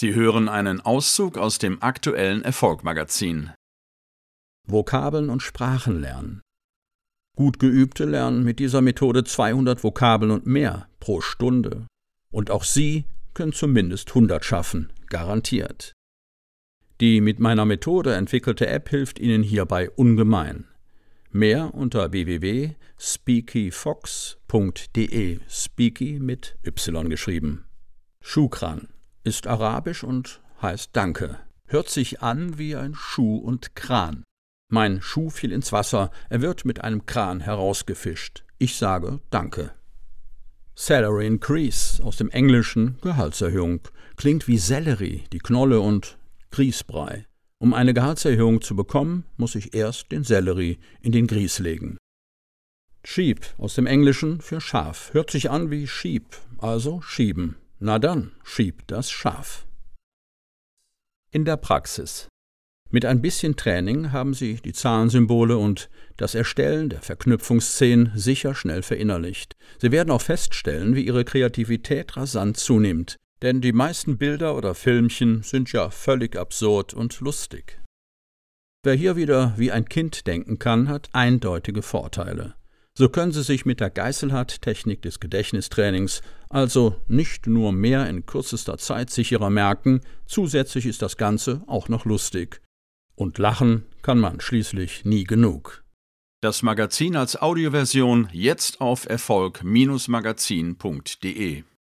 Sie hören einen Auszug aus dem aktuellen Erfolgmagazin. Vokabeln und Sprachen lernen. Gut geübte lernen mit dieser Methode 200 Vokabeln und mehr pro Stunde. Und auch Sie können zumindest 100 schaffen, garantiert. Die mit meiner Methode entwickelte App hilft Ihnen hierbei ungemein. Mehr unter www.speakyfox.de, Speaky mit Y geschrieben. Shukran ist arabisch und heißt Danke. Hört sich an wie ein Schuh und Kran. Mein Schuh fiel ins Wasser, er wird mit einem Kran herausgefischt. Ich sage Danke. Salary Increase aus dem Englischen Gehaltserhöhung klingt wie Sellerie, die Knolle und Grießbrei. Um eine Gehaltserhöhung zu bekommen, muss ich erst den Sellerie in den Grieß legen. Sheep aus dem Englischen für Schaf hört sich an wie Sheep, also schieben. Na dann, schieb das Schaf. In der Praxis mit ein bisschen Training haben Sie die Zahlensymbole und das Erstellen der Verknüpfungsszenen sicher schnell verinnerlicht. Sie werden auch feststellen, wie Ihre Kreativität rasant zunimmt, denn die meisten Bilder oder Filmchen sind ja völlig absurd und lustig. Wer hier wieder wie ein Kind denken kann, hat eindeutige Vorteile. So können Sie sich mit der Geißelhardt-Technik des Gedächtnistrainings also nicht nur mehr in kürzester Zeit sicherer merken, zusätzlich ist das Ganze auch noch lustig. Und lachen kann man schließlich nie genug. Das Magazin als Audioversion jetzt auf Erfolg-magazin.de